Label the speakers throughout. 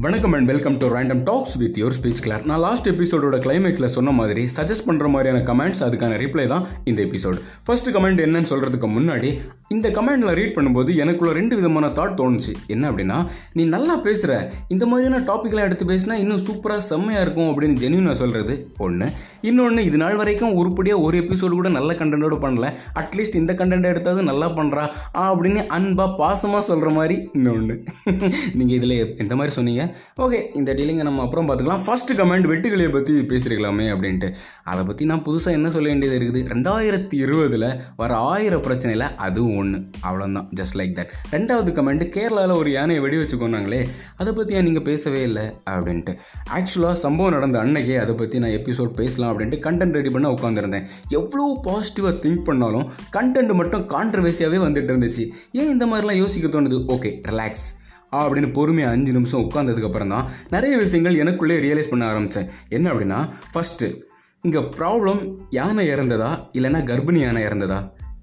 Speaker 1: வணக்கம் and welcome to random talks with your speech clear நான் last எபிசோடோட கிளைமேக்ஸில் சொன்ன மாதிரி சஜஸ்ட் பண்ணுற மாதிரியான கமெண்ட்ஸ் அதுக்கான ரிப்ளை தான் இந்த எபிசோடு ஃபர்ஸ்ட் கமெண்ட் என்னன்னு சொல்கிறதுக்கு முன்னாடி இந்த கமெண்ட்டில் ரீட் பண்ணும்போது எனக்குள்ள ரெண்டு விதமான தாட் தோணுச்சு. என்ன அப்படின்னா நீ நல்லா பேசுகிற இந்த மாதிரியான டாப்பிக்லாம் எடுத்து பேசினா இன்னும் சூப்பராக செம்மையாக இருக்கும் அப்படின்னு ஜென்யூனாக சொல்கிறது ஒன்று இன்னொன்று இது நாள் வரைக்கும் உருப்படியாக ஒரு எபிசோடு கூட நல்ல கண்டென்ட்டோட பண்ணல. அட்லீஸ்ட் இந்த கண்டென்ட் எடுத்தாவது நல்லா பண்ணுறா அப்படின்னு அன்பாக பாசமாக சொல்கிற மாதிரி இன்னொன்று நீங்கள் இதில் எந்த மாதிரி சொன்னீங்க? ஓகே இந்த டீலிங்கை நம்ம அப்புறம் பார்த்துக்கலாம். ஃபஸ்ட்டு கமெண்ட் வெட்டுக்கிளியை பற்றி பேசியிருக்கலாமே அப்படின்ட்டு. அதை பற்றி நான் புதுசாக என்ன சொல்ல வேண்டியது இருக்குது? ரெண்டாயிரத்தி இருபதில் வர ஆயிரம் பிரச்சனையில் அதுவும் ஒன்று அவ்வளோதான் ஜஸ்ட் லைக் தட் ரெண்டாவது கமெண்ட் கேரளாவில் ஒரு யானையை வெடி வச்சு கொண்டாங்களே அதை பற்றி ஏன் நீங்கள் பேசவே இல்லை? அப்படின்ட்டு. ஆக்சுவலாக சம்பவம் நடந்த அன்னைக்கே அதை பற்றி நான் எபிசோட் பேசலாம் அப்படின்ட்டு கண்டென்ட் ரெடி பண்ண உட்காந்துருந்தேன் எவ்வளோ பாசிட்டிவாக திங்க் பண்ணாலும் கண்டென்ட் மட்டும் கான்ட்ரவர்சியாகவே வந்துட்டு இருந்துச்சு. ஏன் இந்த மாதிரிலாம் யோசிக்க தோணுது? ஓகே ரிலாக்ஸ் அப்படின்னு பொறுமையாக அஞ்சு நிமிஷம் உட்காந்ததுக்கப்புறம் தான் நிறைய விஷயங்கள் எனக்குள்ளே ரியலைஸ் பண்ண ஆரம்பித்தேன் என்ன அப்படின்னா ஃபஸ்ட்டு இங்கே ப்ராப்ளம் யானை இறந்ததா? இல்லைன்னா கர்ப்பிணி யானை இறந்ததா?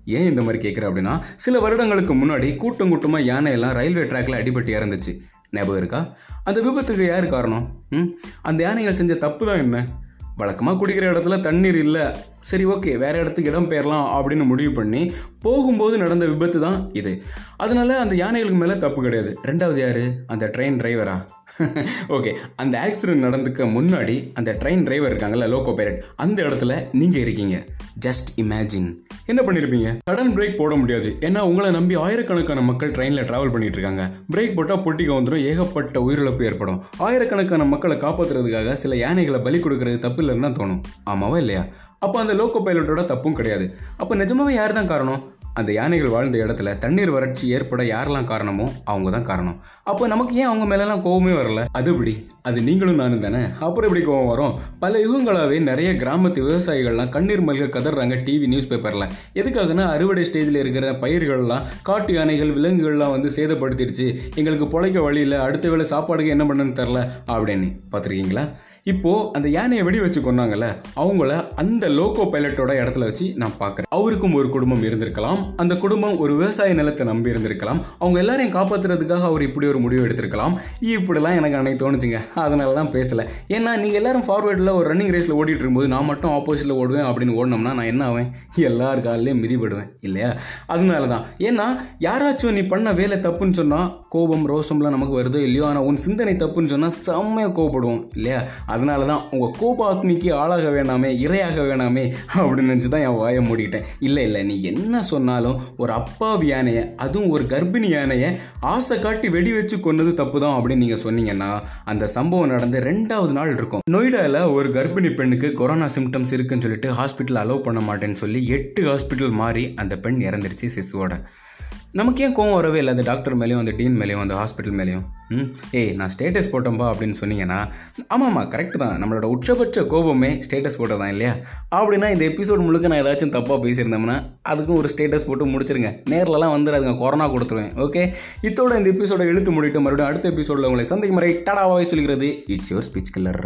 Speaker 1: ஏன் இந்த மாதிரி கேட்குறேன் அப்படின்னா சில வருடங்களுக்கு முன்னாடி கூட்டம் கூட்டமாக யானையெல்லாம் ரயில்வே ட்ராக்ல அடிபட்டு இறந்துச்சு. ஞாபகம் இருக்கா? அந்த விபத்துக்கு யார் காரணம்? ம்? அந்த யானைகள் செஞ்ச தப்பு தான் என்ன? வழக்கமாக குடிக்கிற இடத்துல தண்ணீர் இல்லை. சரி ஓகே வேறு இடத்துக்கு இடம் பெயரலாம் அப்படின்னு முடிவு பண்ணி போகும்போது நடந்த விபத்து தான் இது. அதனால அந்த யானைகளுக்கு மேலே தப்பு கிடையாது. ரெண்டாவது யார்? அந்த ட்ரெயின் டிரைவரா ஓகே அந்த ஆக்சிடென்ட் நடந்துக்க முன்னாடி அந்த ட்ரெயின் டிரைவர் இருக்காங்கல்ல லோகோ பைலட் அந்த இடத்துல நீங்கள் இருக்கீங்க. ஜஸ்ட் இமேஜின் என்ன பண்ணியிருப்பீங்க சடன் பிரேக் போட முடியாது. ஏன்னா உங்களை நம்பி ஆயிரக்கணக்கான மக்கள் ட்ரெயினில் ட்ராவல் பண்ணிட்டு இருக்காங்க பிரேக் போட்டால் பொட்டிக்க வந்துடும் ஏகப்பட்ட உயிரிழப்பு ஏற்படும். ஆயிரக்கணக்கான மக்களை காப்பாற்றுறதுக்காக சில யானைகளை பலி கொடுக்கறது தப்பு இல்லைன்னு தான் தோணும். ஆமாவா இல்லையா? அப்போ அந்த லோக்கோ பைலட்டோட தப்பும் கிடையாது. அப்போ நிஜமாவே யார் தான் காரணம்? அந்த யானைகள் வாழ்ந்த இடத்துல தண்ணீர் வறட்சி ஏற்பட யாரெல்லாம் காரணமோ அவங்க தான் காரணம். அப்போ நமக்கு ஏன் அவங்க மேலெல்லாம் கோவமே வரல? அது இப்படி அது நீங்களும் நானும் தானே? அப்புறம் எப்படி கோவம் வரும்? பல யுகங்களாகவே நிறைய கிராமத்து விவசாயிகள்லாம் கண்ணீர் மல்க கதறாங்க டிவி நியூஸ் பேப்பரில் எதுக்காகனா அறுவடை ஸ்டேஜில் இருக்கிற பயிர்கள்லாம் காட்டு யானைகள் விலங்குகள்லாம் வந்து சேதப்படுத்திடுச்சு. எங்களுக்கு பிழைக்க வழியில் அடுத்த வேளை சாப்பாடுக்கு என்ன பண்ணுன்னு தெரில அப்படின்னு. பார்த்துருக்கீங்களா? இப்போது அந்த யானையை வெடி வச்சு கொண்டாங்கல்ல அவங்கள அந்த லோகோ பைலட்டோட இடத்துல வச்சு நான் பார்க்குறேன். அவருக்கும் ஒரு குடும்பம் இருந்திருக்கலாம். அந்த குடும்பம் ஒரு விவசாய நிலத்தை நம்பி இருந்திருக்கலாம். அவங்க எல்லாரையும் காப்பாத்துறதுக்காக அவர் இப்படி ஒரு முடிவு எடுத்திருக்கலாம். இப்படிலாம் எனக்கு அன்னைக்கு தோணுச்சுங்க. அதனால தான் பேசலை. ஏன்னா நீங்கள் எல்லாரும் ஃபார்வேர்டில் ஒரு ரன்னிங் ரேஸில் ஓடிட்டு இருக்கும்போது நான் மட்டும் ஆப்போசிட்டில் ஓடுவேன் அப்படின்னு ஓடினோம்னா நான் என்ன ஆவேன்? எல்லார் காலிலையும் மிதிப்படுவேன் இல்லையா? அதனால தான். ஏன்னா யாராச்சும் நீ பண்ண வேலை தப்புன்னு சொன்னால் கோபம் ரோசம்லாம் நமக்கு வருதோ இல்லையோ ஆனால் உன் சிந்தனை தப்புன்னு சொன்னால் செம்மையாக கோபப்படுவோம் இல்லையா? அதனால தான் உங்கள் கோபாத்மிக்கு ஆளாக வேணாமே இரையாக வேணாமே அப்படின்னு நினச்சி தான் என் வாயை மூடிட்டேன். இல்லை இல்லை நீ என்ன சொன்னாலும் ஒரு அப்பாவி யானையை அதுவும் ஒரு கர்ப்பிணி யானையை ஆசை காட்டி வெடி வச்சு கொன்னது தப்பு தான் அப்படின்னு நீங்கள் சொன்னீங்கன்னா அந்த சம்பவம் நடந்து ரெண்டாவது நாள் இருக்கும். நொய்டாவில் ஒரு கர்ப்பிணி பெண்ணுக்கு கொரோனா சிம்டம்ஸ் இருக்குன்னு சொல்லிட்டு ஹாஸ்பிட்டல் அலோவ் பண்ண மாட்டேன்னு சொல்லி எட்டு ஹாஸ்பிட்டல் மாறி அந்த பெண் இறந்துருச்சு சிசுவோட. நமக்கு ஏன் கோவம் வரவே இல்லை? அந்த டாக்டர் மேலேயும் அந்த டீன் மேலேயும் அந்த ஹாஸ்பிட்டல் மேலேயும்? ம்? ஏய் நான் ஸ்டேட்டஸ் போட்டோம்பா அப்படின்னு சொன்னீங்கன்னா ஆமாம்மா கரெக்ட் தான். நம்மளோட உச்சபட்ச கோபமே ஸ்டேட்டஸ் போட்டதான் இல்லையா? அப்படின்னா இந்த எபிசோட் முழுக்க நான் ஏதாச்சும் தப்பாக பேசியிருந்தோம்னா அதுக்கும் ஒரு ஸ்டேட்டஸ் போட்டு முடிச்சிருங்க. நேரிலலாம் வந்துடாதுங்க கொரோனா கொடுத்துருவேன் ஓகே இதோட இந்த எபிசோட இழுத்து முடிட்டு மறுபடியும் அடுத்த எபிசோடில் உங்களை சந்தைக்கு முறை டடாவாகவே சொல்கிறது இட்ஸ் யுவர் ஸ்பீச் கில்லர்